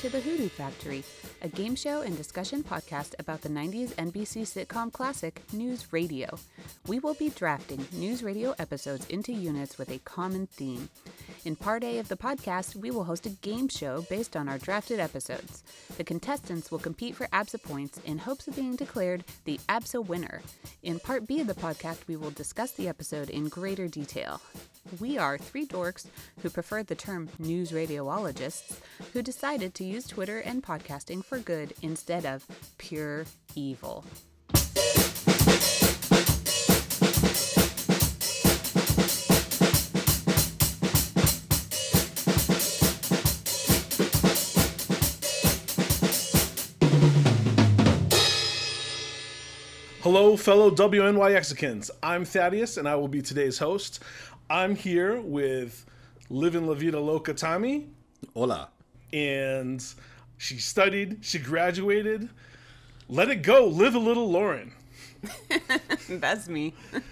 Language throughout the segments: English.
To the Hoodoo Factory, a game show and discussion podcast about the 90s NBC sitcom classic News Radio. We will be drafting News Radio episodes into units with a common theme. In part A of the podcast, we will host a game show based on our drafted episodes. The contestants will compete for ABSA points in hopes of being declared the ABSA winner. In part B of the podcast, we will discuss the episode in greater detail. We are three dorks who prefer the term news radiologists who decided to use Twitter and podcasting for good instead of pure evil. Hello, fellow WNYXicans. I'm Thaddeus, and I will be today's host. I'm here with Living La Vida Loca Tommy, Hola. And she studied, she graduated. Let it go, live a little, Lauren. That's me.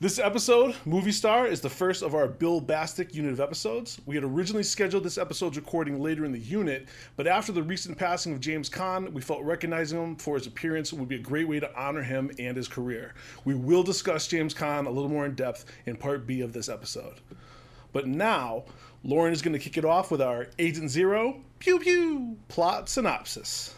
This episode, Movie Star, is the first of our BillBastic unit of episodes. We had originally scheduled this episode's recording later in the unit, but after the recent passing of James Caan, we felt recognizing him for his appearance would be a great way to honor him and his career. We will discuss James Caan a little more in depth in part B of this episode. But now, Lauren is going to kick it off with our Agent Zero Pew Pew plot synopsis.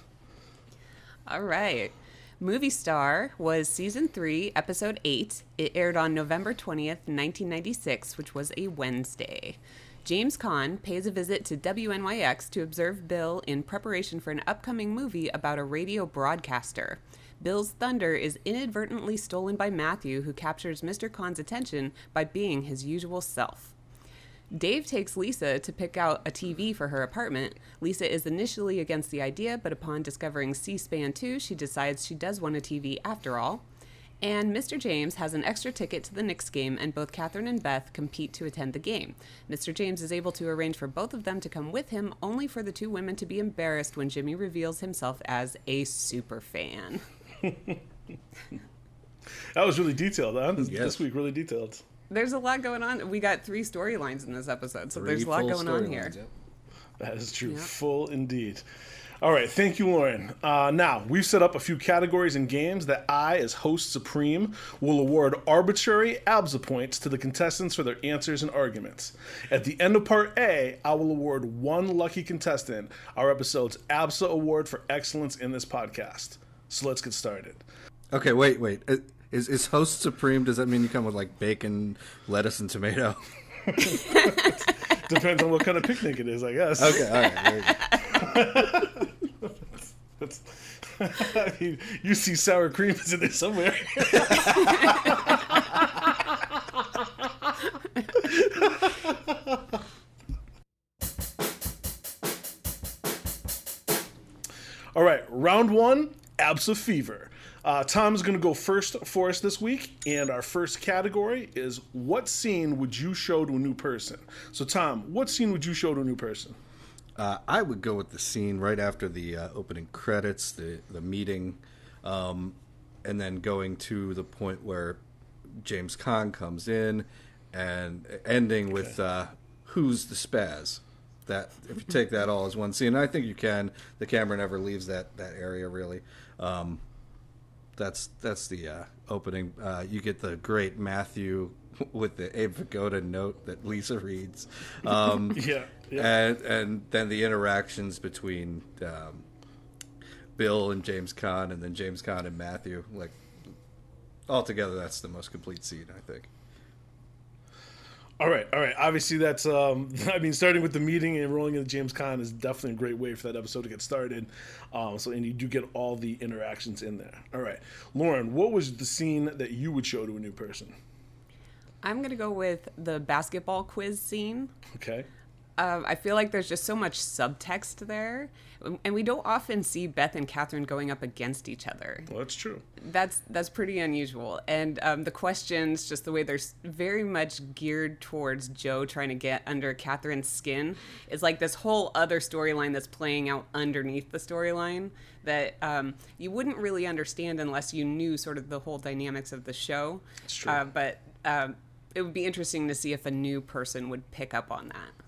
All right. Movie Star was season 3, episode 8. It aired on November 20th, 1996, which was a Wednesday. James Caan pays a visit to WNYX to observe Bill in preparation for an upcoming movie about a radio broadcaster. Bill's thunder is inadvertently stolen by Matthew, who captures Mr. Caan's attention by being his usual self. Dave takes Lisa to pick out a TV for her apartment. Lisa is initially against the idea, but upon discovering C SPAN 2, she decides she does want a TV after all. And Mr. James has an extra ticket to the Knicks game, and both Catherine and Beth compete to attend the game. Mr. James is able to arrange for both of them to come with him, only for the two women to be embarrassed when Jimmy reveals himself as a super fan. That was really detailed, huh? Yes. this week, really detailed. There's a lot going on. We got three storylines in this episode, so there's a lot going on storylines, here. yep. That is true. Yep. Full indeed. All right. Thank you, Lauren. Uh, now, we've set up a few categories and games that I, as host supreme, will award arbitrary ABSA points to the contestants for their answers and arguments. At the end of part A, I will award one lucky contestant our episode's ABSA award for excellence in this podcast. So let's get started. Okay, wait, wait. Is is host supreme? Does that mean you come with like bacon, lettuce, and tomato? Depends on what kind of picnic it is, I guess. Okay, all right. there you go. That's, I mean, you see sour cream is in there somewhere. All right, round one, ABSA Fever. Uh, Tom's going to go first for us this week, and our first category is what scene would you show to a new person? So, Tom, what scene would you show to a new person? Uh, I would go with the scene right after the uh, opening credits, the the meeting, um, and then going to the point where James Caan comes in, and ending with uh, "Who's the spaz?" That if you take that all as one scene, I think you can. The camera never leaves that that area really. Um, that's that's the uh, opening. Uh, you get the great Matthew with the Abe Vigoda note that Lisa reads. Um, Yeah, yeah. and and then the interactions between um, Bill and James Caan, and then James Caan and Matthew. Like altogether, that's the most complete scene, I think. All right, all right. Obviously, that's. Um, I mean, starting with the meeting and rolling into James Caan is definitely a great way for that episode to get started. Um, so, and you do get all the interactions in there. All right, Lauren, what was the scene that you would show to a new person? I'm going to go with the basketball quiz scene. Okay. Um, I feel like there's just so much subtext there, and we don't often see Beth and Catherine going up against each other. Well, that's true. That's that's pretty unusual, and um, the questions, just the way they're very much geared towards Joe trying to get under Catherine's skin, is like this whole other storyline that's playing out underneath the storyline that um, you wouldn't really understand unless you knew sort of the whole dynamics of the show. That's true. Uh, but um, it would be interesting to see if a new person would pick up on that.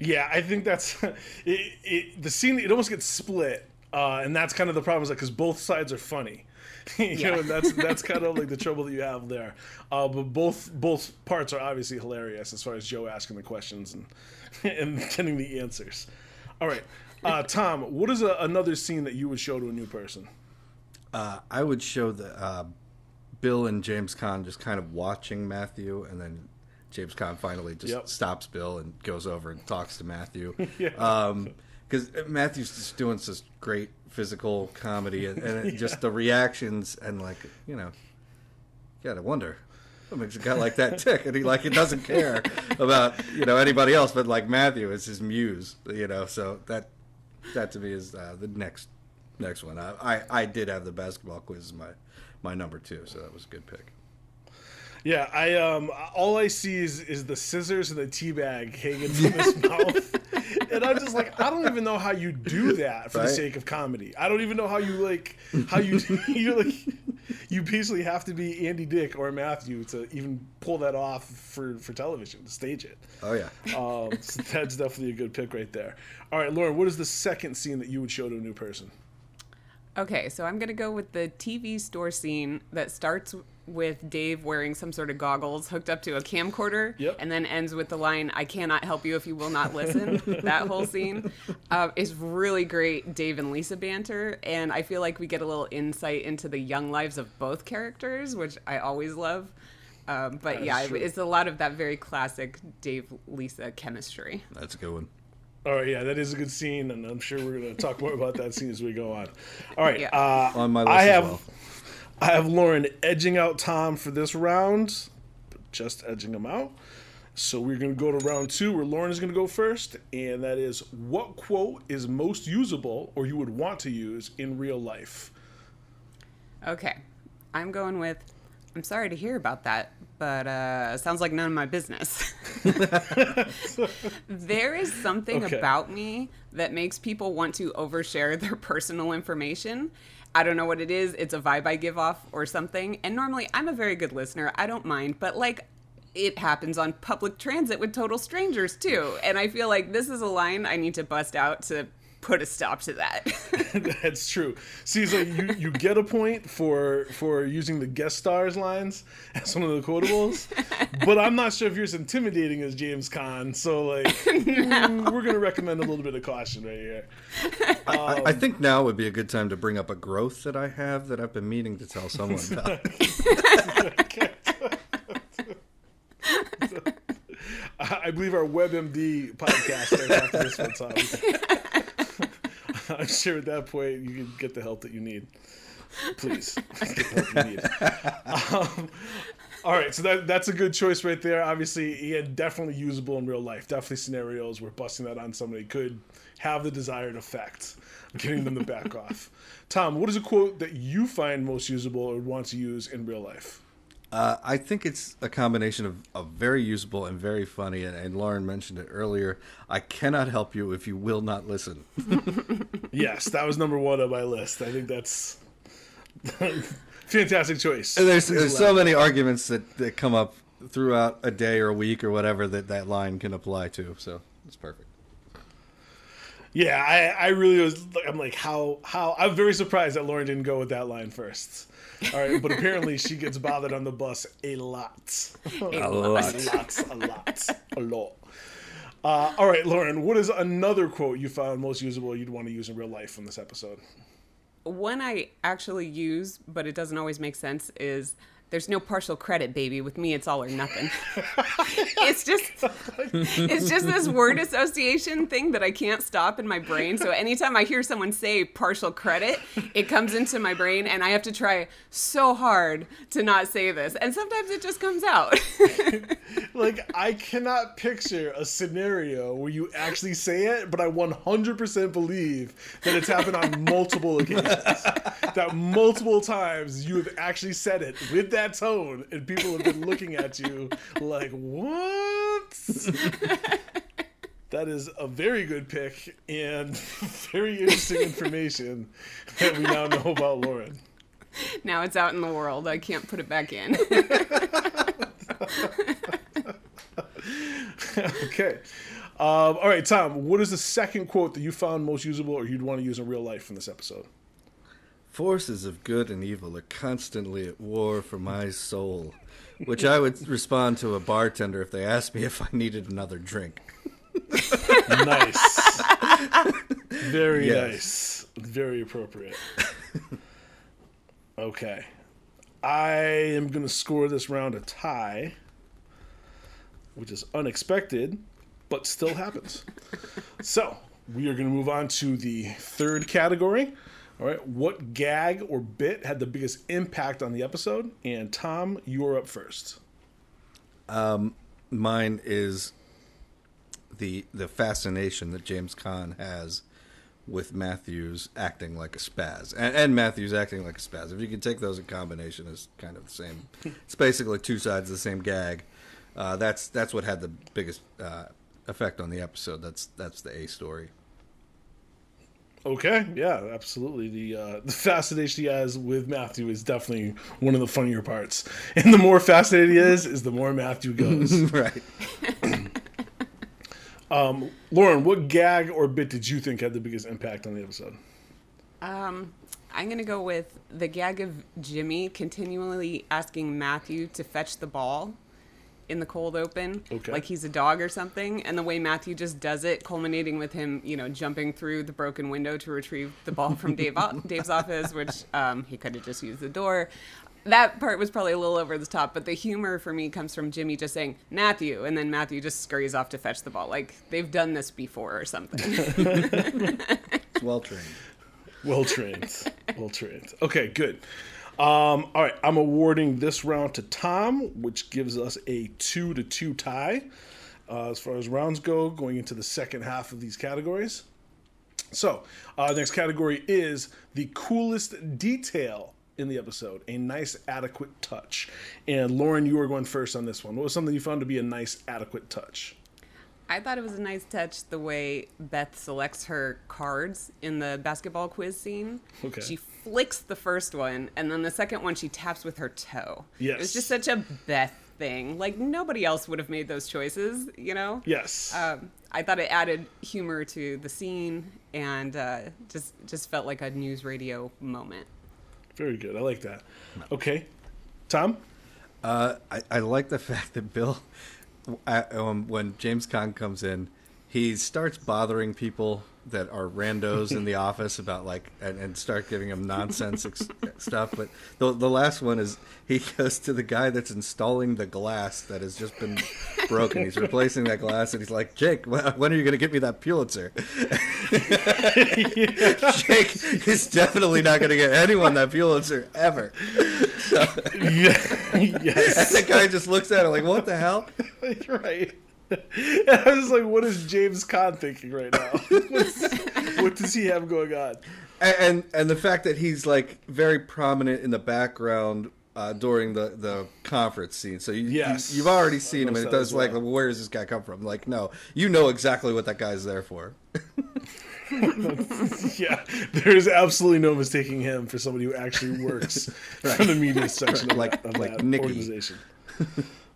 Yeah, I think that's it, it. The scene it almost gets split, uh, and that's kind of the problem. Is like because both sides are funny. you Yeah. know, and that's that's kind of like the trouble that you have there. Uh, but both both parts are obviously hilarious as far as Joe asking the questions and and getting the answers. All right, uh, Tom, what is a, another scene that you would show to a new person? Uh, I would show the uh, Bill and James Caan just kind of watching Matthew, and then James Caan finally just Yep. stops Bill and goes over and talks to Matthew. Yeah. because Matthew's just doing such great physical comedy, and, and it, just the reactions, and like you know, you gotta wonder what makes a guy like that tick, and he like he doesn't care about you know anybody else, but like Matthew is his muse, you know. So that that to me is uh, the next next one. I, I I did have the basketball quiz as my my number two, so that was a good pick. Yeah, I um all I see is is the scissors and the tea bag hanging from his mouth. And I'm just like, I don't even know how you do that for the sake of comedy. I don't even know how you like how you you like you basically have to be Andy Dick or Matthew to even pull that off for for television to stage it. Oh yeah, Um, so that's definitely a good pick right there. All right, Lauren, what is the second scene that you would show to a new person? Okay, so I'm gonna go with the TV store scene that starts with Dave wearing some sort of goggles hooked up to a camcorder, Yep. and then ends with the line "I cannot help you if you will not listen." that whole scene uh, is really great, Dave and Lisa banter, and I feel like we get a little insight into the young lives of both characters, which I always love. Um, but That is yeah, true. it's a lot of that very classic Dave Lisa chemistry. that's a good one. All right, yeah, that is a good scene, and I'm sure we're going to talk more about that scene as we go on. All right, Yeah. uh, On my list I as have well. I have Lauren edging out Tom for this round, but just edging him out. So we're going to go to round two, where Lauren is going to go first, and that is what quote is most usable, or you would want to use in real life. Okay. I'm going with I'm sorry to hear about that, but uh sounds like none of my business. there is something Okay. about me that makes people want to overshare their personal information. I don't know what it is. It's a vibe I give off or something. And normally I'm a very good listener. I don't mind, but like it happens on public transit with total strangers too. And I feel like this is a line I need to bust out to put a stop to that. That's true. See, so you, you get a point for for using the guest stars lines as one of the quotables, but I'm not sure if you're as intimidating as James Caan. So like, mm, we're gonna recommend a little bit of caution right here. I, I think now would be a good time to bring up a growth that I have that I've been meaning to tell someone about. I I believe our WebMD podcast starts after this one, Tom. I'm sure at that point you can get the help that you need. Please get the help you need. Um, all right, so that that's a good choice right there. Obviously, yeah, definitely usable in real life. Definitely scenarios where busting that on somebody could have the desired effect, getting them to back off. Tom, what is a quote that you find most usable or want to use in real life? Uh, I think it's a combination of, of very usable and very funny. And, and Lauren mentioned it earlier. I cannot help you if you will not listen. Yes, that was number one on my list. I think that's fantastic choice. And there's there's so many arguments that, that come up throughout a day or a week or whatever that that line can apply to. So it's perfect. Yeah, I, I really was. I'm like, how how I'm very surprised that Lauren didn't go with that line first. All right, but apparently she gets bothered on the bus a lot, A lot. a lot, a lot, a lot. Uh, all right, Lauren, what is another quote you found most usable you'd want to use in real life from this episode? one I actually use, but it doesn't always make sense, is there's no partial credit, baby. With me, it's all or nothing. it's just, it's just this word association thing that I can't stop in my brain. So anytime I hear someone say partial credit, it comes into my brain, and I have to try so hard to not say this. And sometimes it just comes out. Like, I cannot picture a scenario where you actually say it, but I 100% believe that it's happened on multiple occasions. that multiple times you have actually said it with that tone, and people have been looking at you like, what? that is a very good pick and very interesting information that we now know about Lauren. now it's out in the world. I can't put it back in. okay. Um, all right, Tom. What is the second quote that you found most usable, or you'd want to use in real life from this episode? Forces of good and evil are constantly at war for my soul. Which I would respond to a bartender if they asked me if I needed another drink. Nice. Very Yes. nice. Very appropriate. Okay. I am going to score this round a tie, which is unexpected, but still happens. so, we are going to move on to the third category. All right. What gag or bit had the biggest impact on the episode? And Tom, you're up first. Mine is the the fascination that James Caan has with Matthews acting like a spaz, and, and Matthews acting like a spaz. If you can take those in combination, is kind of the same. it's basically two sides of the same gag. Uh, that's that's what had the biggest uh, effect on the episode. That's that's the A story. Okay, yeah, absolutely. The uh, the fascination he has with Matthew is definitely one of the funnier parts. And the more fascinated he is, is the more Matthew goes. right. um, Lauren, what gag or bit did you think had the biggest impact on the episode? Um, I'm gonna go with the gag of Jimmy continually asking Matthew to fetch the ball in the cold open, Okay. like he's a dog or something, and the way Matthew just does it, culminating with him, you know, jumping through the broken window to retrieve the ball from Dave Dave's office, which um, he could have just used the door. That part was probably a little over the top, but the humor for me comes from Jimmy just saying Matthew, and then Matthew just scurries off to fetch the ball, like they've done this before or something. It's well trained. Well trained. well trained. Okay, good. Um, all right, I'm awarding this round to Tom, which gives us a two to two tie uh, as far as rounds go, going into the second half of these categories. So, uh, next category is the coolest detail in the episode, a nice, adequate touch. And Lauren, you are going first on this one. What was something you found to be a nice, adequate touch? I thought it was a nice touch the way Beth selects her cards in the basketball quiz scene. Okay. She flicks the first one, and then the second one she taps with her toe. It Yes. was just such a Beth thing. Like, nobody else would have made those choices, you know? Yes. Um, I thought it added humor to the scene and uh, just just felt like a news radio moment. Very good. I like that. Okay. Tom? Uh, I, I like the fact that Bill, uh, um, when James Caan comes in, he starts bothering people that are randos in the office about like and, and start giving them nonsense ex- stuff. But the the last one is he goes to the guy that's installing the glass that has just been broken. He's replacing that glass, and he's like, "Jake, when are you going to get me that Pulitzer?" Jake is definitely not going to get anyone that Pulitzer ever. Yeah. yes. And The guy just looks at it like, "What the hell?" Right. And I was like, what is James Caan thinking right now? What does he have going on? and and, and the fact that he's like very prominent in the background uh, during the, the conference scene. So you, Yes. you, have already seen him, and it does as like, well. where does this guy come from? Like, no, you know exactly what that guy's there for. Yeah, there is absolutely no mistaking him for somebody who actually works for the media section of, Like- of like that Nikki. organization.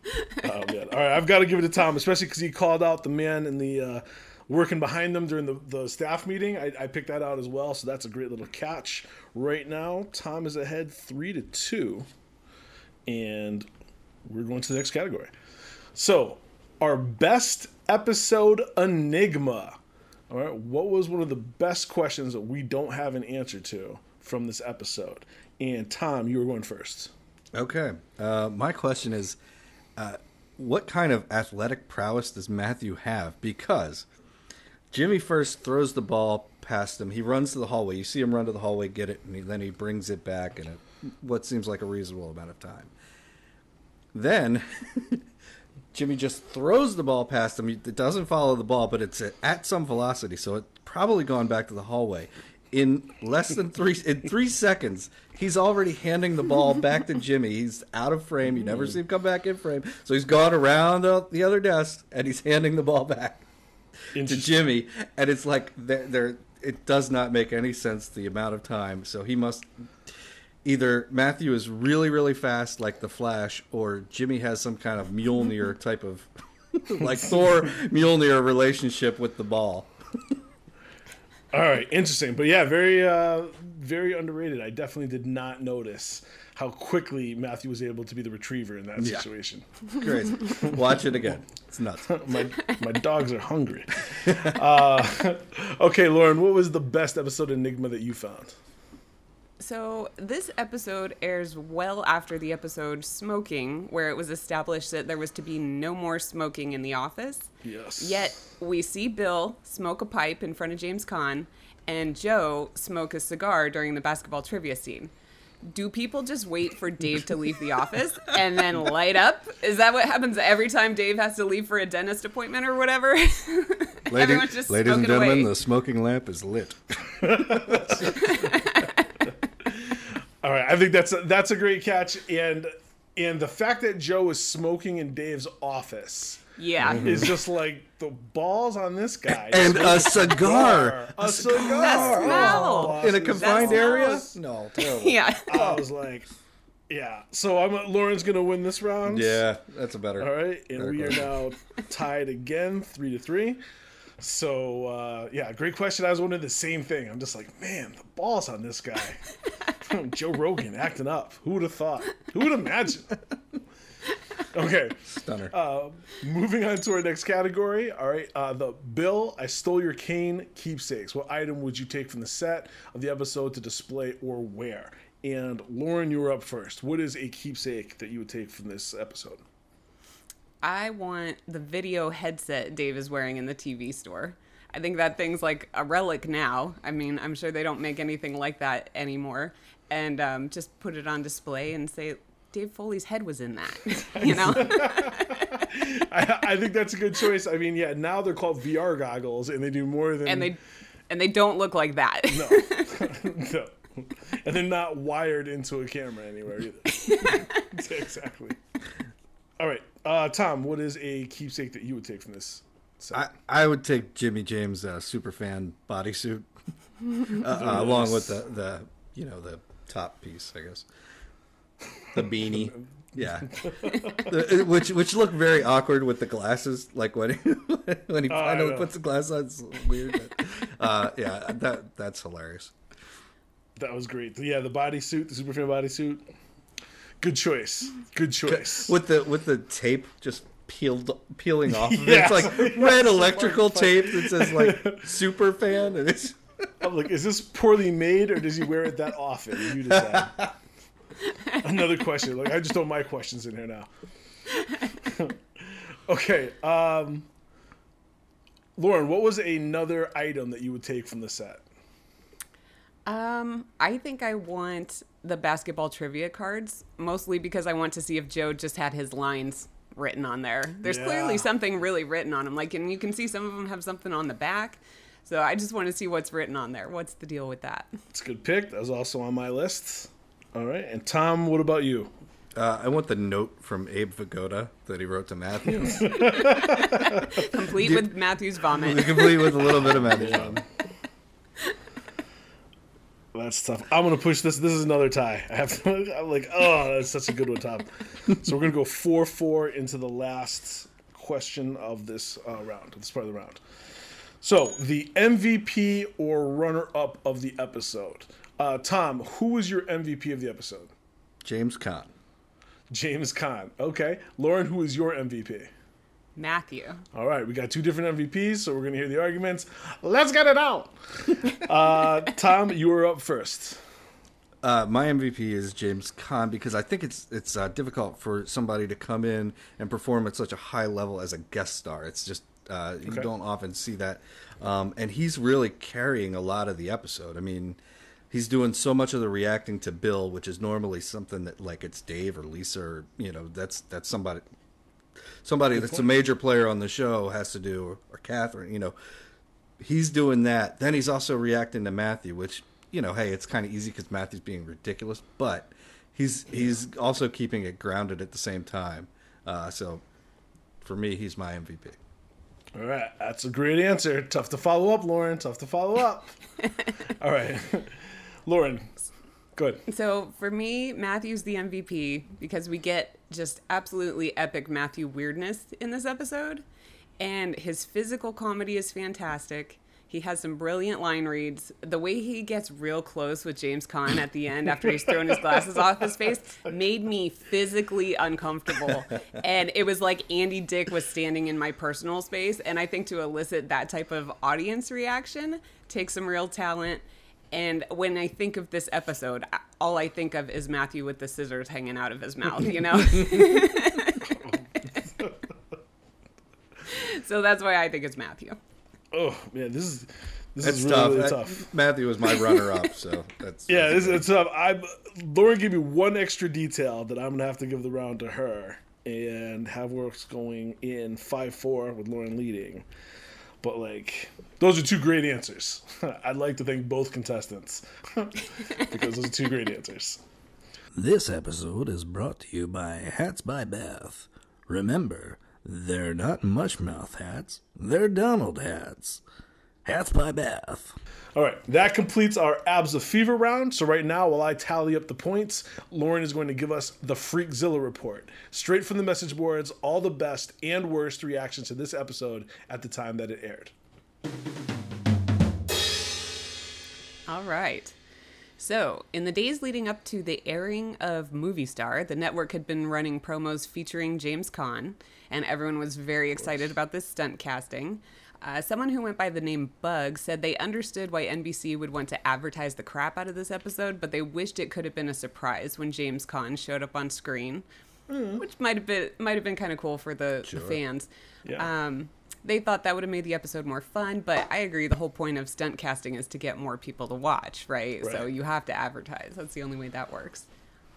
oh man! All right, I've got to give it to Tom, especially because he called out the man in the uh, working behind them during the, the staff meeting. I, I picked that out as well, so that's a great little catch. Right now, Tom is ahead three to two, and we're going to the next category. So, our best episode enigma. All right, what was one of the best questions that we don't have an answer to from this episode? And Tom, you were going first. Okay. Uh, my question is, uh, what kind of athletic prowess does Matthew have? Because Jimmy first throws the ball past him. He runs to the hallway. You see him run to the hallway, get it, and he, then he brings it back in a, what seems like a reasonable amount of time. Then Jimmy just throws the ball past him. It doesn't follow the ball, but it's at- at some velocity, so it's probably gone back to the hallway. In less than three in three seconds, he's already handing the ball back to Jimmy. He's out of frame. You never see him come back in frame, so he's gone around the, the other desk and he's handing the ball back to Jimmy. And it's like there, there, it does not make any sense the amount of time. So he must either Matthew is really really fast like the Flash, or Jimmy has some kind of Mjolnir type of like Thor Mjolnir relationship with the ball. All right, interesting, but yeah, very, uh, very underrated. I definitely did not notice how quickly Matthew was able to be the retriever in that Yeah. situation. Crazy. Watch it again. It's nuts. my my dogs are hungry. Uh, okay, Lauren, what was the best episode of Enigma that you found? So, this episode airs well after the episode Smoking, where it was established that there was to be no more smoking in the office. Yes. Yet, we see Bill smoke a pipe in front of James Caan and Joe smoke a cigar during the basketball trivia scene. Do people just wait for Dave to leave the office and then light up? Is that what happens every time Dave has to leave for a dentist appointment or whatever? Ladies, just ladies and gentlemen, away. the smoking lamp is lit. All right, I think that's a, that's a great catch, and and the fact that Joe is smoking in Dave's office yeah. is just like the balls on this guy. And a cigar a cigar. That smell. Oh, in a confined That area. smells- No, terrible. Yeah. I was like, yeah. So I'm Lauren's gonna win this round. Yeah, that's a better. All right, and Better we are now tied again, three to three. So uh, yeah, great question. I was wondering the same thing. I'm just like, man, the balls on this guy. Joe Rogan acting up. Who would have thought? Who would imagine? Okay, Stunner. uh, moving on to our next category. All right, uh, the Bill, I stole your cane keepsakes. What item would you take from the set of the episode to display or wear? And Lauren, you were up first. What is a keepsake that you would take from this episode? I want the video headset Dave is wearing in the TV store. I think that thing's like a relic now. I mean, I'm sure they don't make anything like that anymore. And um, just put it on display and say, Dave Foley's head was in that. you know? I, I think that's a good choice. I mean, yeah, now they're called VR goggles, and they do more than and they and they don't look like that. no, no, and they're not wired into a camera anywhere either. exactly. All right, uh, Tom, what is a keepsake that you would take from this? Set? I, I would take Jimmy James' uh, superfan bodysuit, uh, uh, along with the, the you know the top piece, I guess, the beanie. Yeah, The- which which looked very awkward with the glasses, like when he, when he Oh, finally know. puts the glasses on. It's weird. But, uh, yeah, that that's hilarious. that was great. Yeah, the bodysuit, the Superfan bodysuit. Good choice. Good choice. With the with the tape just peeled peeling off of Yes. it. It's like red electrical tape that says like super fan and it's I'm like, is this poorly made, or does he wear it that often? You decide. Another question. Like, I just throw my questions in here now. okay, um, Lauren, what was another item that you would take from the set? Um, I think I want the basketball trivia cards, mostly because I want to see if Joe just had his lines written on there. There's Yeah. clearly something really written on them. Like, and you can see some of them have something on the back. So I just want to see what's written on there. What's the deal with that? It's a good pick. That was also on my list. All right, and Tom, what about you? uh, I want the note from Abe Vigoda that he wrote to Matthew. Complete with Matthew's vomit. complete with a little bit of Matthew. That's tough. I'm gonna push this. This is another tie. I have to. I'm like, oh, that's such a good one, Tom. so we're gonna go four four into the last question of this uh, round. This part of the round. So the MVP or runner up of the episode. Uh, Tom, who was your MVP of the episode? James Caan. James Caan. Okay. Lauren, who is your MVP? Matthew. All right, we got two different MVPs, so we're going to hear the arguments. Let's get it out. uh, Tom, you were up first. Uh, my MVP is James Caan because I think it's it's uh, difficult for somebody to come in and perform at such a high level as a guest star. It's just uh, you don't often see that, um, and he's really carrying a lot of the episode. I mean, he's doing so much of the reacting to Bill, which is normally something that like it's Dave or Lisa or you know that's that's somebody somebody that's a major player on the show has to do or, or Catherine. You know, he's doing that. Then he's also reacting to Matthew, which you know, hey, it's kind of easy because Matthew's being ridiculous, but he's he's also keeping it grounded at the same time. Uh, so for me, he's my MVP. All right, that's a great answer. Tough to follow up, Lauren. Tough to follow up. All right, Lauren, good. So for me, Matthew's the MVP because we get just absolutely epic Matthew weirdness in this episode. And his physical comedy is fantastic. He has some brilliant line reads. The way he gets real close with James Caan at the end after he's thrown his glasses off his face made me physically uncomfortable. And it was like Andy Dick was standing in my personal space. And I think to elicit that type of audience reaction takes some real talent. And when I think of this episode, all I think of is Matthew with the scissors hanging out of his mouth, you know? so that's why I think it's Matthew. Oh man, this is this That's is really, tough. really That- tough. Matthew was my runner-up, so that's Yeah, that's this is tough. I Lauren gave me one extra detail that I'm gonna have to give the round to her, and have works going in five four with Lauren leading. But like, those are two great answers. I'd like to thank both contestants because those are two great answers. This episode is brought to you by Hats by Beth. Remember, they're not Mushmouth hats, they're Donald hats. Hats by Beth. All right, that completes our ABSA Fever round. So right now, while I tally up the points, Lauren is going to give us the Freakzilla report, straight from the message boards, all the best and worst reactions to this episode at the time that it aired. All right. So, in the days leading up to the airing of Movie Star, the network had been running promos featuring James Caan, and everyone was very excited about this stunt casting. Uh, someone who went by the name Bug said they understood why NBC would want to advertise the crap out of this episode, but they wished it could have been a surprise when James Caan showed up on screen, which might have been might have been kind of cool for the, the fans. Yeah. Um, they thought that would have made the episode more fun, but I agree. The whole point of stunt casting is to get more people to watch, right? right. So you have to advertise. That's the only way that works.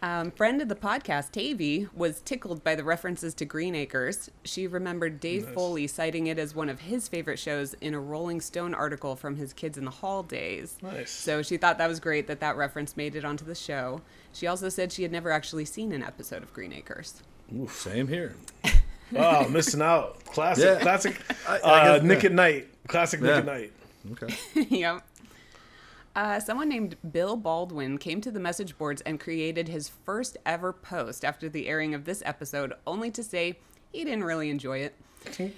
Um, friend of the podcast, Tavy, was tickled by the references to Green Acres. She remembered Dave Foley citing it as one of his favorite shows in a Rolling Stone article from his Kids in the Hall days. Nice. So she thought that was great that that reference made it onto the show. She also said she had never actually seen an episode of Green Acres. same here. Oh, missing out. Classic, Yeah. classic. I- I uh, guess- Nick yeah. at Nite. Classic Nick at Nite. Okay. yep. Uh, someone named Bill Baldwin came to the message boards and created his first ever post after the airing of this episode, only to say he didn't really enjoy it.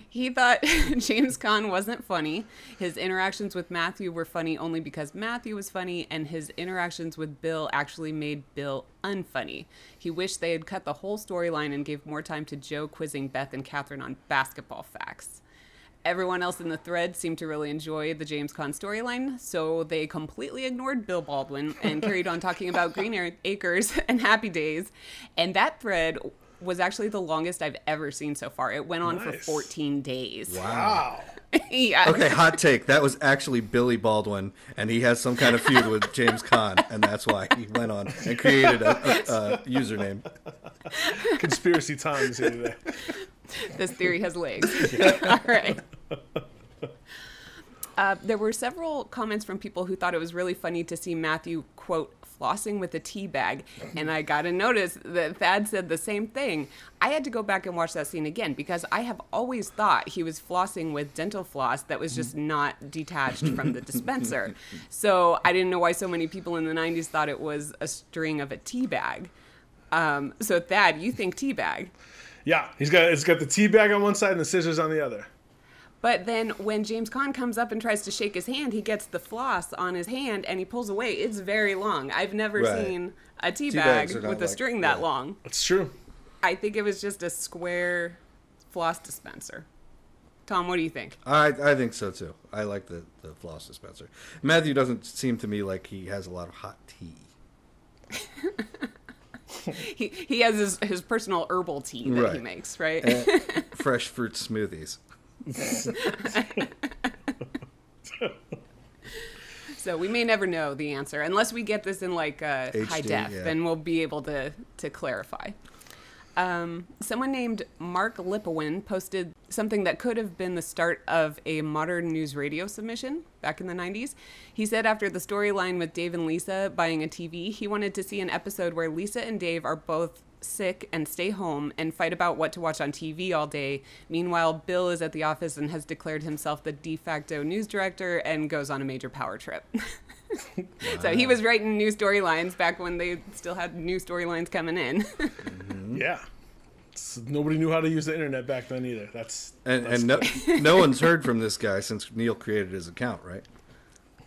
He thought James Caan wasn't funny. His interactions with Matthew were funny only because Matthew was funny, and his interactions with Bill actually made Bill unfunny. He wished they had cut the whole storyline and gave more time to Joe quizzing Beth and Catherine on basketball facts. Everyone else in the thread seemed to really enjoy the James Caan storyline, so they completely ignored Bill Baldwin and carried on talking about Green Acres and Happy Days. And that thread was actually the longest I've ever seen so far. It went on for 14 days. Wow. yeah. Okay, hot take. That was actually Billy Baldwin, and he has some kind of feud with James Caan, and that's why he went on and created a, a, a username. Conspiracy times here today. this theory has legs. All right. Uh, there were several comments from people who thought it was really funny to see Matthew, quote, flossing with a tea bag. And I got to notice that Thad said the same thing. I had to go back and watch that scene again because I have always thought he was flossing with dental floss that was just not detached from the dispenser. So I didn't know why so many people in the 90s thought it was a string of a tea bag. Um, so Thad, you think tea bag. Yeah, he's got it's got the tea bag on one side and the scissors on the other. But then when James Caan comes up and tries to shake his hand, he gets the floss on his hand and he pulls away. It's very long. I've never Right. seen a tea, Tea bag bags are not with a like- string that yeah. long. That's true. I think it was just a square floss dispenser. Tom, what do you think? I I think so too. I like the, the floss dispenser. Matthew doesn't seem to me like he has a lot of hot tea. He, he has his, his personal herbal tea that he makes, right? Fresh fruit smoothies. So we may never know the answer unless we get this in like uh, high def. yeah. Then we'll be able to to clarify. Um, someone named Mark Lipowin posted something that could have been the start of a modern news radio submission back in the 90s. He said after the storyline with Dave and Lisa buying a TV, he wanted to see an episode where Lisa and Dave are both sick and stay home and fight about what to watch on TV all day. Meanwhile, Bill is at the office and has declared himself the de facto news director and goes on a major power trip. So he was writing new storylines back when they still had new storylines coming in. Mm-hmm. Yeah. S- Nobody knew how to use the internet back then either. That's And and no, no one's heard from this guy since Neil created his account, right?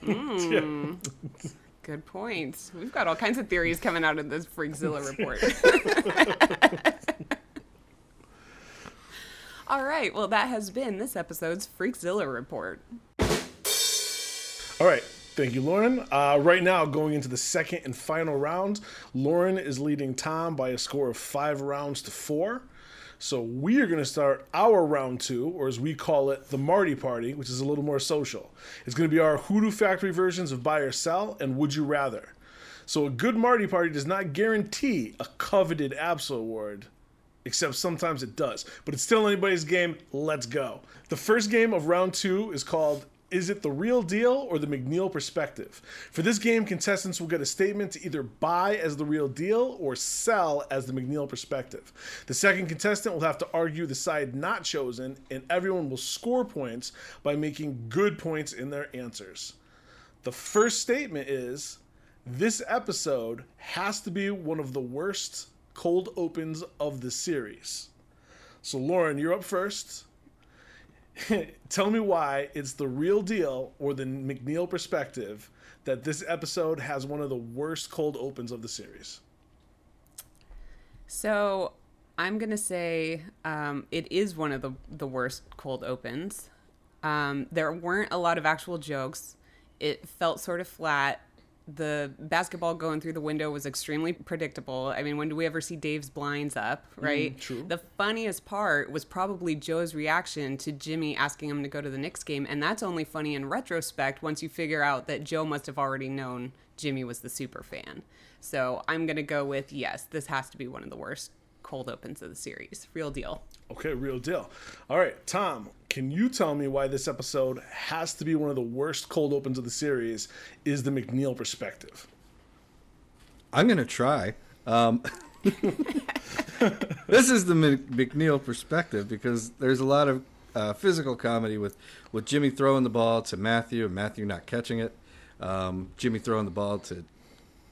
Hmm. yeah. Good point. We've got all kinds of theories coming out of this Freakzilla report. all right. Well, that has been this episode's Freakzilla report. All right. Thank you, Lauren. Uh, right now, going into the second and final round, Lauren is leading Tom by a score of five rounds to four. So we are going to start our round two, or as we call it, the Marty Party, which is a little more social. It's going to be our Hoodoo Factory versions of Buy or Sell and Would You Rather. So a good Marty Party does not guarantee a coveted ABSA award, except sometimes it does. But it's still anybody's game. Let's go. The first game of round two is called Is It the Real Deal or the McNeal Perspective? For this game, contestants will get a statement to either buy as the real deal or sell as the McNeal Perspective. The second contestant will have to argue the side not chosen, and everyone will score points by making good points in their answers. The first statement is this episode has to be one of the worst cold opens of the series. So, Lauren, you're up first. Tell me why it's the real deal or the McNeal perspective that this episode has one of the worst cold opens of the series. So I'm gonna say um, it is one of the the worst cold opens. Um, there weren't a lot of actual jokes. It felt sort of flat. The basketball going through the window was extremely predictable. I mean, when do we ever see Dave's blinds up, mm, right? true. The funniest part was probably Joe's reaction to Jimmy asking him to go to the Knicks game, and that's only funny in retrospect once you figure out that Joe must have already known Jimmy was the super fan. So I'm gonna go with yes, this has to be one of the worst cold opens of the series. Real deal. Okay, real deal. All right, Tom, can you tell me why this episode has to be one of the worst cold opens of the series? Is the McNeal perspective? I'm gonna try. Um, this is the McNeal perspective because there's a lot of uh, physical comedy with with Jimmy throwing the ball to Matthew and Matthew not catching it. Um, Jimmy throwing the ball to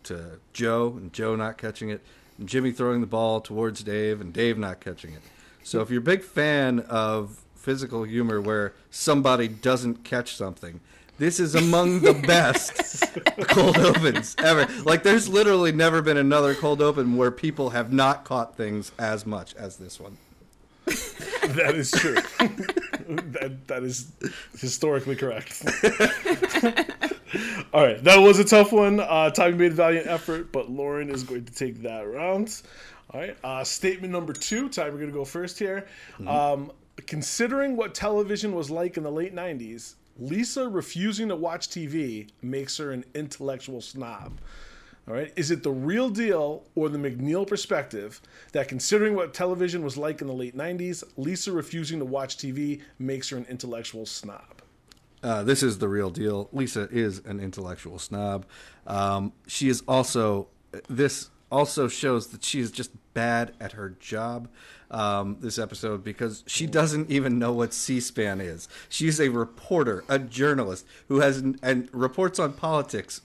to Joe and Joe not catching it. And Jimmy throwing the ball towards Dave and Dave not catching it. So if you're a big fan of physical humor where somebody doesn't catch something, this is among the best cold opens ever. Like there's literally never been another cold open where people have not caught things as much as this one. That is true. that, that is historically correct. All right, that was a tough one. Uh, Tommy made a valiant effort, but Lauren is going to take that round. All right, uh, statement number two. Ty, we're going to go first here. Um, considering what television was like in the late 90s, Lisa refusing to watch TV makes her an intellectual snob. All right. Is it the real deal or the McNeal perspective that considering what television was like in the late 90s, Lisa refusing to watch TV makes her an intellectual snob? Uh, this is the real deal. Lisa is an intellectual snob. Um, she is also this also shows that she is just bad at her job. Um, this episode because she doesn't even know what C-SPAN is. She's a reporter, a journalist who has and reports on politics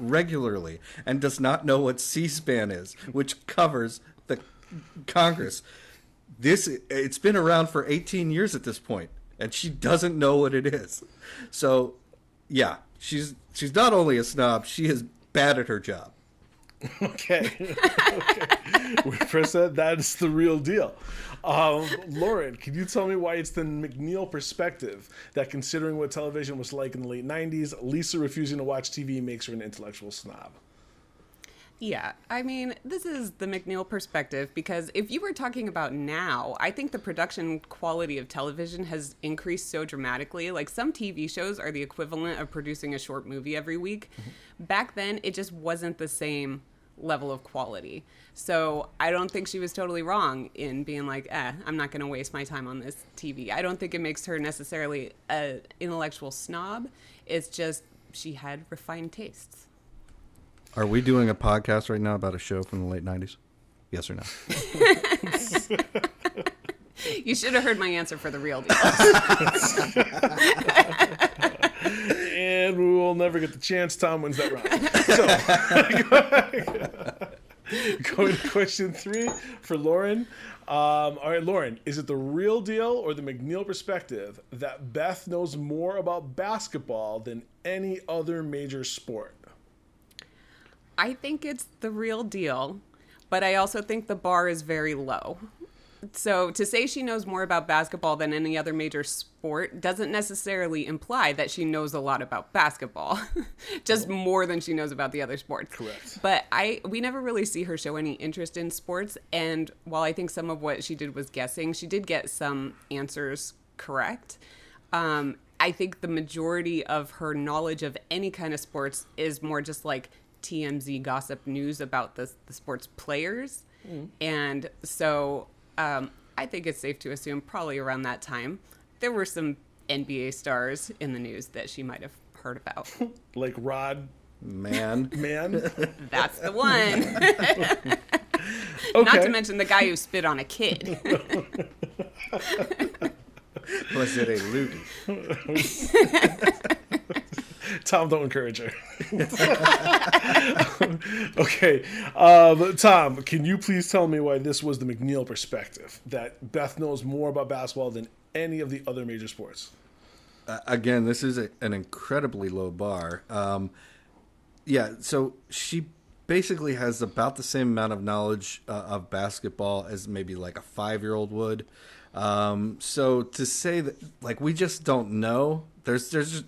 regularly and does not know what C-SPAN is, which covers the Congress. This it's been around for 18 years at this point and she doesn't know what it is. So, yeah, she's she's not only a snob, she is bad at her job. Okay. okay. We said that is the real deal. Um, Lauren, can you tell me why it's the McNeal perspective that considering what television was like in the late 90s, Lisa refusing to watch TV makes her an intellectual snob? Yeah, I mean, this is the McNeal perspective because if you were talking about now, I think the production quality of television has increased so dramatically. Like some TV shows are the equivalent of producing a short movie every week. Back then, it just wasn't the same level of quality. So I don't think she was totally wrong in being like, eh, I'm not going to waste my time on this TV. I don't think it makes her necessarily an intellectual snob. It's just she had refined tastes. Are we doing a podcast right now about a show from the late 90s? Yes or no? You should have heard my answer for the real deal. And we will never get the chance. Tom wins that round. So, Going to question three for Lauren. Um, all right, Lauren, is it the real deal or the McNeal perspective that Beth knows more about basketball than any other major sport? I think it's the real deal, but I also think the bar is very low. So to say she knows more about basketball than any other major sport doesn't necessarily imply that she knows a lot about basketball. Just more than she knows about the other sports. Correct. But I we never really see her show any interest in sports and while I think some of what she did was guessing, she did get some answers correct. Um, I think the majority of her knowledge of any kind of sports is more just like TMZ gossip news about the, the sports players. And so um, I think it's safe to assume probably around that time there were some NBA stars in the news that she might have heard about. Like Rod Man. Man? That's the one. Okay. Not to mention the guy who spit on a kid. Was it a loogie? Tom, don't encourage her. okay. Um, Tom, can you please tell me why this was the McNeal perspective? That Beth knows more about basketball than any of the other major sports? Uh, again, this is a, an incredibly low bar. Um, yeah, so she basically has about the same amount of knowledge uh, of basketball as maybe like a five year old would. Um, so to say that, like, we just don't know. There's, there's just,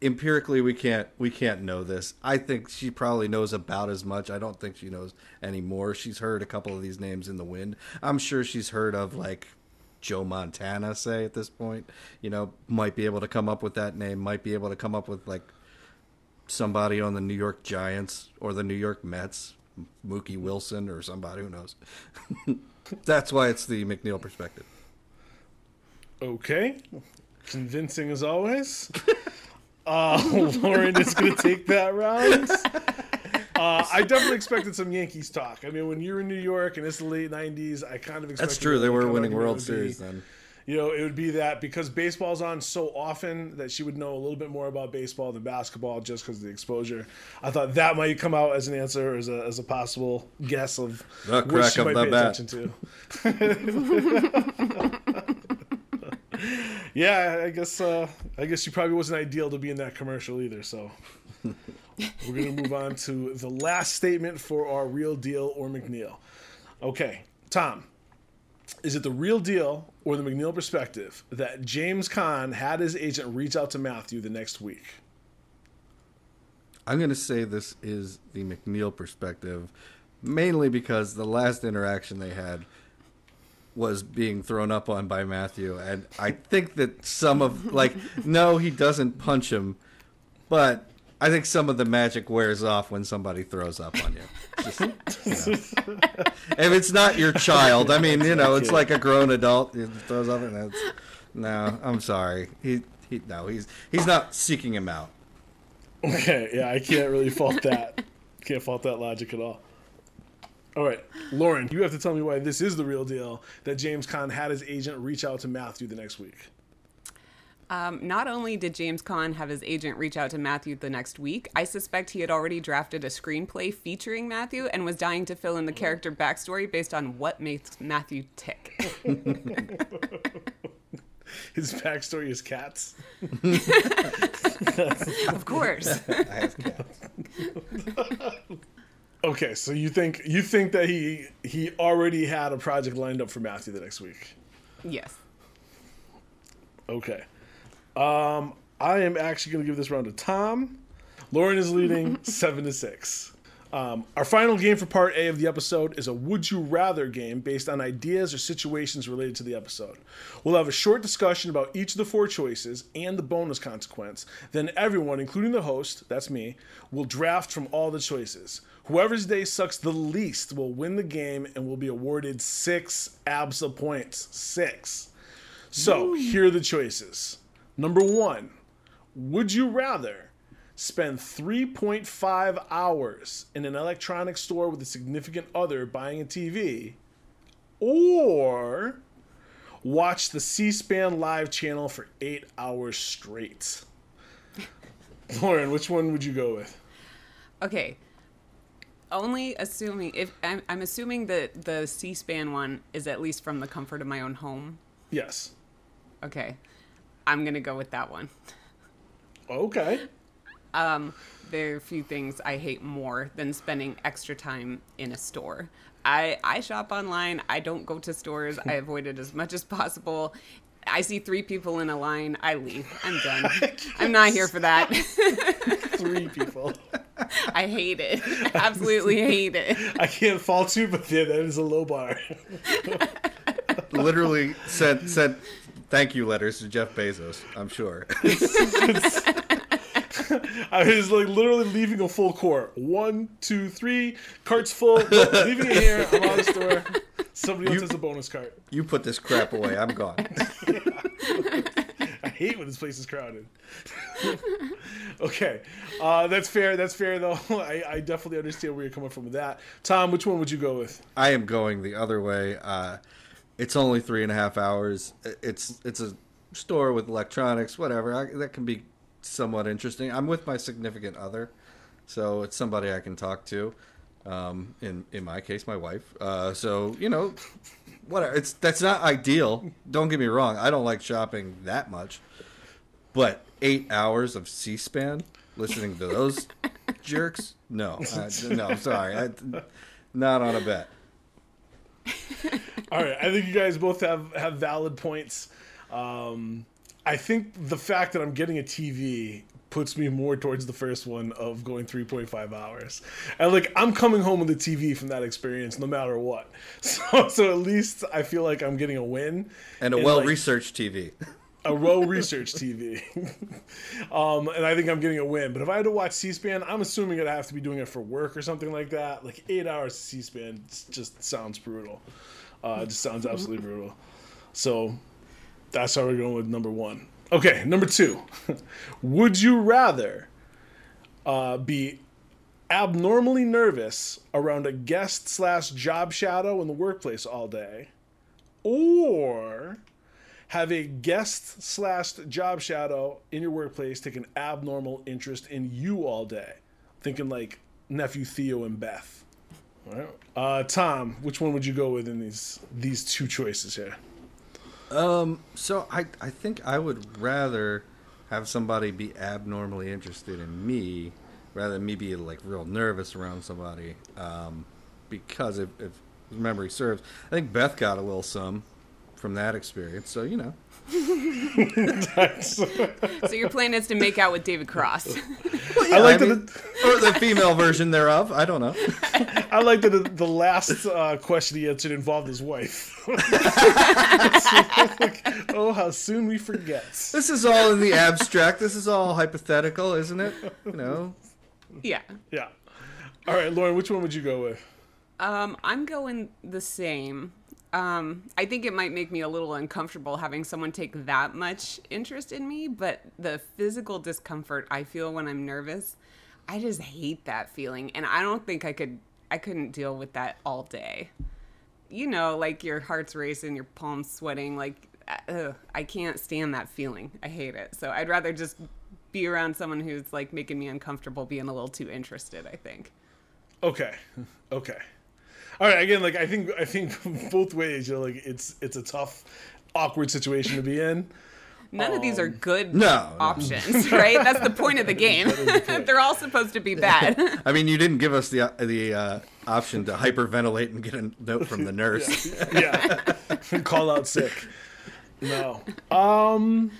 empirically we can't we can't know this. I think she probably knows about as much. I don't think she knows any more. She's heard a couple of these names in the wind. I'm sure she's heard of like Joe Montana say at this point. You know, might be able to come up with that name, might be able to come up with like somebody on the New York Giants or the New York Mets, Mookie Wilson or somebody who knows. That's why it's the McNeal perspective. Okay. Convincing as always. Uh, Lauren is going to take that round. Uh, I definitely expected some Yankees talk. I mean, when you're in New York and it's the late '90s, I kind of expected That's true. They were winning World Series be, then. You know, it would be that because baseball's on so often that she would know a little bit more about baseball than basketball just because of the exposure. I thought that might come out as an answer, as a, as a possible guess of The what crack she of might the pay bat. attention to. yeah, I guess uh, I guess she probably wasn't ideal to be in that commercial either. So we're gonna move on to the last statement for our real deal or McNeal. Okay, Tom, is it the real deal or the McNeal perspective that James Caan had his agent reach out to Matthew the next week? I'm going to say this is the McNeal perspective, mainly because the last interaction they had was being thrown up on by Matthew, and I think that some of like no, he doesn't punch him, but I think some of the magic wears off when somebody throws up on you. Just, you know. if it's not your child, I mean, you know, it's like a grown adult throws up, and that's no. I'm sorry, he he no, he's he's not seeking him out. Okay, yeah, I can't really fault that. Can't fault that logic at all. All right, Lauren, you have to tell me why this is the real deal that James Caan had his agent reach out to Matthew the next week. Um, not only did James Caan have his agent reach out to Matthew the next week, I suspect he had already drafted a screenplay featuring Matthew and was dying to fill in the character backstory based on what makes Matthew tick. His backstory is cats. of course. I have cats. Okay, so you think you think that he he already had a project lined up for Matthew the next week? yes. Okay. Um, I am actually going to give this round to Tom. Lauren is leading seven to six. Um, our final game for part A of the episode is a Would You Rather game based on ideas or situations related to the episode. We'll have a short discussion about each of the four choices and the bonus consequence. Then everyone, including the host, that's me, will draft from all the choices. Whoever's day sucks the least will win the game and will be awarded six ABSA points. Six. So here are the choices. Number one, would you rather spend 3.5 hours in an electronics store with a significant other buying a TV or watch the C SPAN live channel for eight hours straight? Lauren, which one would you go with? Okay. Only assuming if I'm, I'm assuming that the C-SPAN one is at least from the comfort of my own home. Yes. Okay, I'm gonna go with that one. Okay. Um, there are a few things I hate more than spending extra time in a store. I I shop online. I don't go to stores. I avoid it as much as possible. I see three people in a line. I leave. I'm done. I'm not here for that. Three people. I hate it. Absolutely hate it. I can't fault you, but yeah, that is a low bar. Literally sent sent thank you letters to Jeff Bezos. I'm sure. I was like literally leaving a full court. One, two, three, carts full. Nope, leaving it here. I'm out of the store. Somebody else You- has a bonus cart. you put this crap away. I'm gone. I hate when this place is crowded. okay, uh, that's fair. That's fair though. I, I definitely understand where you're coming from with that. Tom, which one would you go with? I am going the other way. Uh, it's only three and a half hours. It's it's a store with electronics, whatever. I, that can be somewhat interesting. I'm with my significant other, so it's somebody I can talk to. Um, in in my case, my wife. Uh, so you know, whatever. It's that's not ideal. Don't get me wrong. I don't like shopping that much, but eight hours of C-SPAN listening to those jerks. No, uh, no. Sorry, I, not on a bet. All right, I think you guys both have have valid points. Um, I think the fact that I'm getting a TV puts me more towards the first one of going 3.5 hours. And like I'm coming home with a TV from that experience no matter what. So so at least I feel like I'm getting a win and a well like, researched TV. a well researched TV. um, and I think I'm getting a win. But if I had to watch C-SPAN, I'm assuming I'd have to be doing it for work or something like that. Like eight hours of C-SPAN just sounds brutal. Uh, it just sounds absolutely brutal. So that's how we're going with number one. Okay, number two. Would you rather uh, be abnormally nervous around a guest slash job shadow in the workplace all day, or have a guest slash job shadow in your workplace take an abnormal interest in you all day? Thinking like nephew Theo and Beth. All right. Uh, Tom, which one would you go with in these these two choices here? Um, so I I think I would rather have somebody be abnormally interested in me rather than me be like real nervous around somebody. Um, because if, if memory serves, I think Beth got a little some from that experience. So you know, So your plan is to make out with David Cross. I like I that. mean, or the female version thereof. I don't know. I like that the, the last uh, question he answered involved his wife. Like, oh, how soon we forget. This is all in the abstract. This is all hypothetical, isn't it? You know. yeah. Yeah. All right, Lauren, which one would you go with? Um, I'm going the same. Um, I think it might make me a little uncomfortable having someone take that much interest in me, but the physical discomfort I feel when I'm nervous, I just hate that feeling, and I don't think I could. I couldn't deal with that all day. You know, like your heart's racing, your palms sweating. Like, ugh, I can't stand that feeling. I hate it. So I'd rather just be around someone who's like making me uncomfortable, being a little too interested. I think. Okay. Okay. All right. Again, like I think I think both ways, you know like it's it's a tough, awkward situation to be in. None of these are good No, no. options, right? That's the point of the game. They're all supposed to be bad. I mean, you didn't give us the the uh, option to hyperventilate and get a note from the nurse. Yeah. Call out sick. No. Um.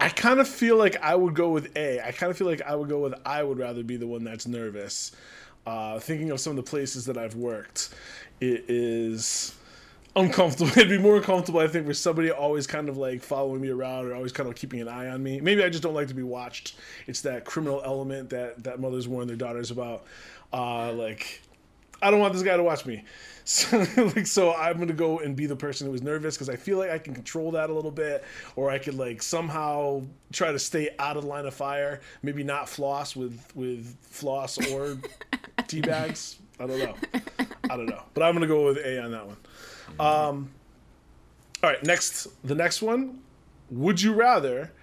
I kind of feel like I would go with A. I kind of feel like I would go with I would rather be the one that's nervous. Uh, thinking of some of the places that I've worked, it is uncomfortable. It'd be more uncomfortable, I think, for somebody always kind of like following me around or always kind of keeping an eye on me. Maybe I just don't like to be watched. It's that criminal element that that mothers warn their daughters about. Uh, like, I don't want this guy to watch me. So, like, so I'm gonna go and be the person who is nervous because I feel like I can control that a little bit, or I could like somehow try to stay out of the line of fire. Maybe not floss with with floss or tea bags. I don't know. I don't know. But I'm gonna go with A on that one. Um, all right, next the next one. Would you rather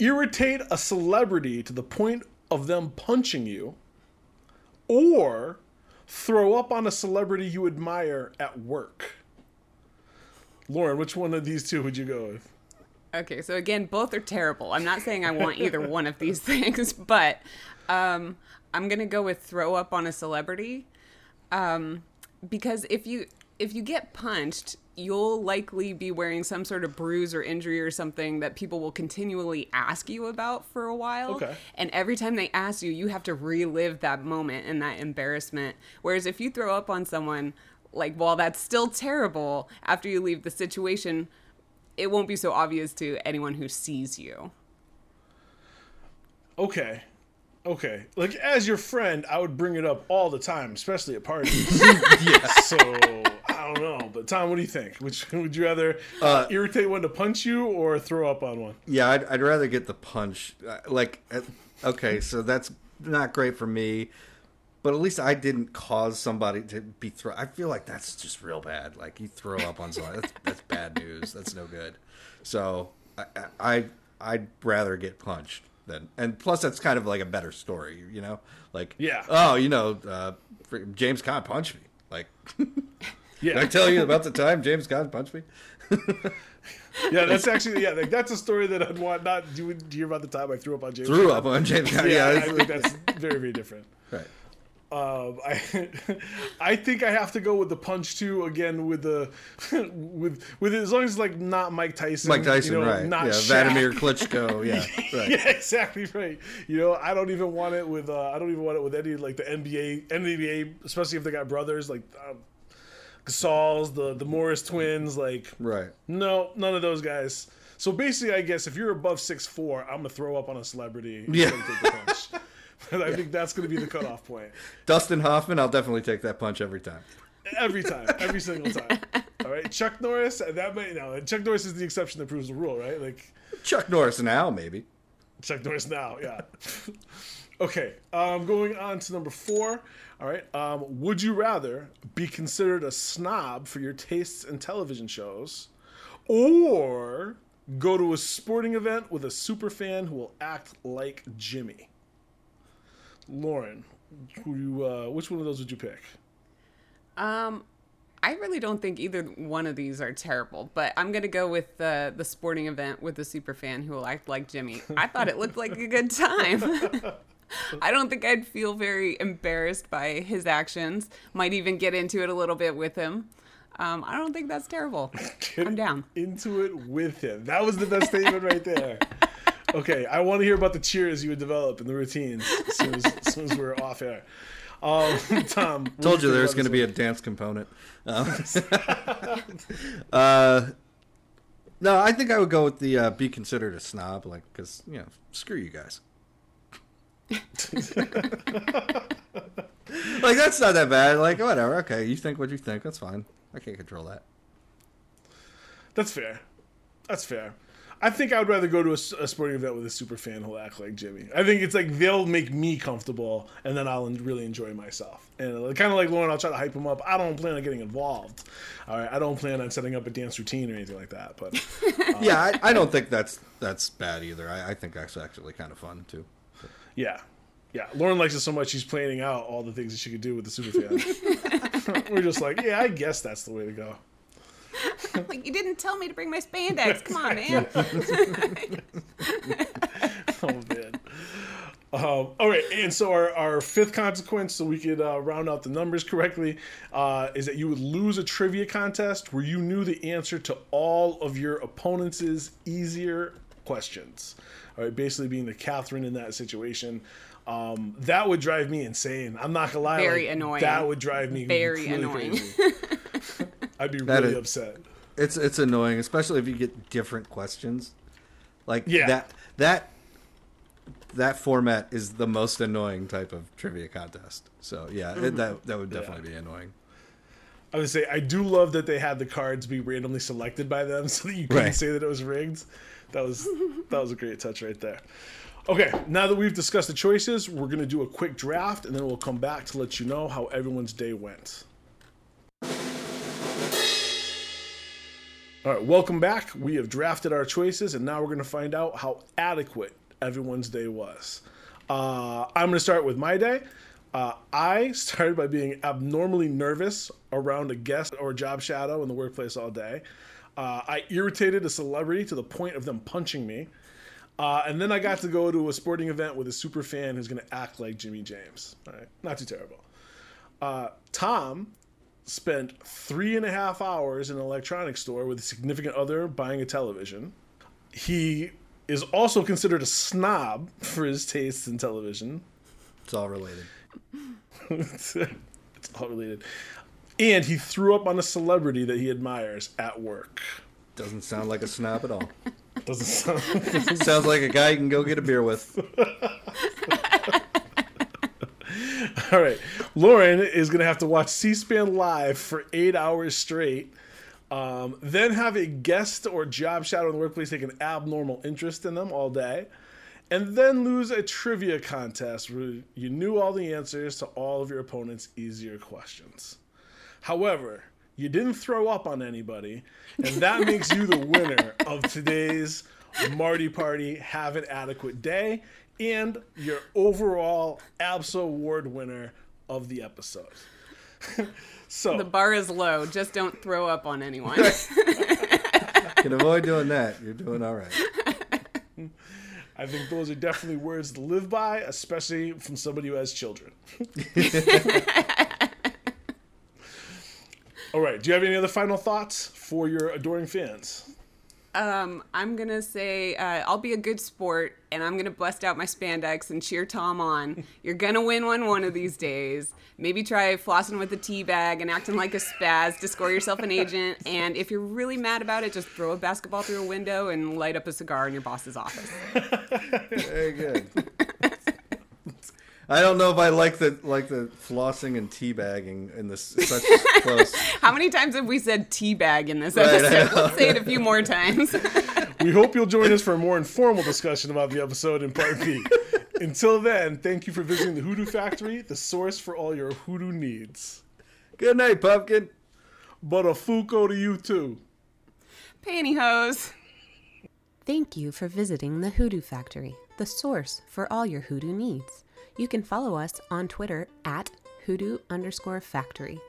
irritate a celebrity to the point of them punching you, or throw up on a celebrity you admire at work. Lauren, which one of these two would you go with? Okay, so again, both are terrible. I'm not saying I want either one of these things, but um, I'm gonna go with throw up on a celebrity, um, because if you if you get punched, you'll likely be wearing some sort of bruise or injury or something that people will continually ask you about for a while. Okay. And every time they ask you, you have to relive that moment and that embarrassment. Whereas if you throw up on someone, like while that's still terrible, after you leave the situation, it won't be so obvious to anyone who sees you. Okay. Okay. Like as your friend, I would bring it up all the time, especially at parties. yeah. So I don't know, but Tom, what do you think? Which would you rather uh, irritate one to punch you or throw up on one? Yeah, I'd, I'd rather get the punch. Uh, like, uh, okay, so that's not great for me, but at least I didn't cause somebody to be throw. I feel like that's just real bad. Like you throw up on someone, that's that's bad news. That's no good. So I, I I'd rather get punched than, and plus that's kind of like a better story, you know? Like, yeah, oh, you know, uh, James Caan punched me. Like, yeah, Did I tell you about the time James Caan punched me. yeah, that's actually yeah, like, that's a story that I'd want not do, do hear about the time I threw up on James. Threw up on James yeah, yeah I think that's very very different. Right. Um, I I think I have to go with the punch too again with the with with it, as long as it's like not Mike Tyson. Mike Tyson, you know, right? Not yeah, Shaq. Vladimir Klitschko. Yeah, right. yeah, exactly right. You know, I don't even want it with uh, I don't even want it with any like the NBA NBA, especially if they got brothers like um, Gasol's, the the Morris twins. Like, right? No, none of those guys. So basically, I guess if you're above six four, I'm gonna throw up on a celebrity. Yeah. I yeah. think that's going to be the cutoff point. Dustin Hoffman, I'll definitely take that punch every time. Every time, every single time. All right, Chuck Norris. That might you know, Chuck Norris is the exception that proves the rule, right? Like Chuck Norris now, maybe. Chuck Norris now, yeah. okay, um, going on to number four. All right, um, would you rather be considered a snob for your tastes in television shows, or go to a sporting event with a super fan who will act like Jimmy? Lauren, who you, uh, which one of those would you pick? Um, I really don't think either one of these are terrible, but I'm gonna go with the the sporting event with the super fan who will act like Jimmy. I thought it looked like a good time. I don't think I'd feel very embarrassed by his actions. Might even get into it a little bit with him. Um, I don't think that's terrible. Get I'm down. Into it with him. That was the best statement right there. Okay, I want to hear about the cheers you would develop and the routines as soon as, as, soon as we're off air. Um, Tom, told you, you there's going to be a dance component. Um, uh, no, I think I would go with the uh, be considered a snob, like because you know, screw you guys. Like that's not that bad. Like whatever. Okay, you think what you think. That's fine. I can't control that. That's fair. That's fair. I think I would rather go to a, a, sporting event with a super fan who'll act like Jimmy. I think it's like they'll make me comfortable, and then I'll really enjoy myself. And uh, kind of like Lauren, I'll try to hype him up. I don't plan on getting involved. All right, I don't plan on setting up a dance routine or anything like that. But uh, yeah, I, I, don't think that's that's bad either. I, I think that's actually kind of fun too. But. Yeah, yeah. Lauren likes it so much she's planning out all the things that she could do with the super fan. We're just like, yeah, I guess that's the way to go. like you didn't tell me to bring my spandex. Come on, man. oh man. Um, all right, and so our, our fifth consequence, so we could uh, round out the numbers correctly, uh, is that you would lose a trivia contest where you knew the answer to all of your opponent's easier questions. All right, basically being the Catherine in that situation. Um, that would drive me insane. I'm not gonna lie. Very like, annoying. That would drive me very annoying. I'd be really is, upset. It's it's annoying, especially if you get different questions. Like yeah. that that that format is the most annoying type of trivia contest. So yeah, mm-hmm. it, that that would definitely yeah. be annoying. I would say I do love that they had the cards be randomly selected by them, so that you couldn't right. say that it was rigged. That was that was a great touch right there. Okay, now that we've discussed the choices, we're gonna do a quick draft, and then we'll come back to let you know how everyone's day went. All right, welcome back. We have drafted our choices, and now we're going to find out how adequate everyone's day was. Uh, I'm going to start with my day. Uh, I started by being abnormally nervous around a guest or job shadow in the workplace all day. Uh, I irritated a celebrity to the point of them punching me. Uh, and then I got to go to a sporting event with a super fan who's going to act like Jimmy James. All right, not too terrible. Uh, Tom spent three and a half hours in an electronics store with a significant other buying a television. He is also considered a snob for his tastes in television. It's all related. it's all related. And he threw up on a celebrity that he admires at work. Doesn't sound like a snob at all. Doesn't sound. Sounds like a guy you can go get a beer with. All right. Lauren is going to have to watch C SPAN live for eight hours straight. Um, then have a guest or job shadow in the workplace take an abnormal interest in them all day. And then lose a trivia contest where you knew all the answers to all of your opponent's easier questions. However, you didn't throw up on anybody, and that makes you the winner of today's Marty Party Have an Adequate Day and your overall ABSA Award winner of the episode. so The bar is low. Just don't throw up on anyone. Can avoid doing that. You're doing all right. I think those are definitely words to live by, especially from somebody who has children. All right. Do you have any other final thoughts for your adoring fans? Um, I'm gonna say uh, I'll be a good sport, and I'm gonna bust out my spandex and cheer Tom on. You're gonna win one one of these days. Maybe try flossing with a tea bag and acting like a spaz to score yourself an agent. And if you're really mad about it, just throw a basketball through a window and light up a cigar in your boss's office. Very good. I don't know if I like the like the flossing and teabagging in this such close. How many times have we said tea bag in this I episode? know. Let's say it a few more times. We hope you'll join us for a more informal discussion about the episode in part B. Until then, thank you for visiting the Hoodoo Factory, the source for all your hoodoo needs. Good night, pumpkin. But a fuko to you too. Pantyhose. Thank you for visiting the Hoodoo Factory, the source for all your hoodoo needs. You can follow us on Twitter at hoodoo underscore factory.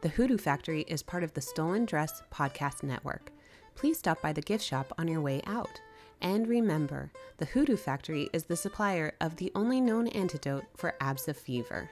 The Hoodoo Factory is part of the Stolen Dress Podcast Network. Please stop by the gift shop on your way out. And remember, the Hoodoo Factory is the supplier of the only known antidote for ABSA fever.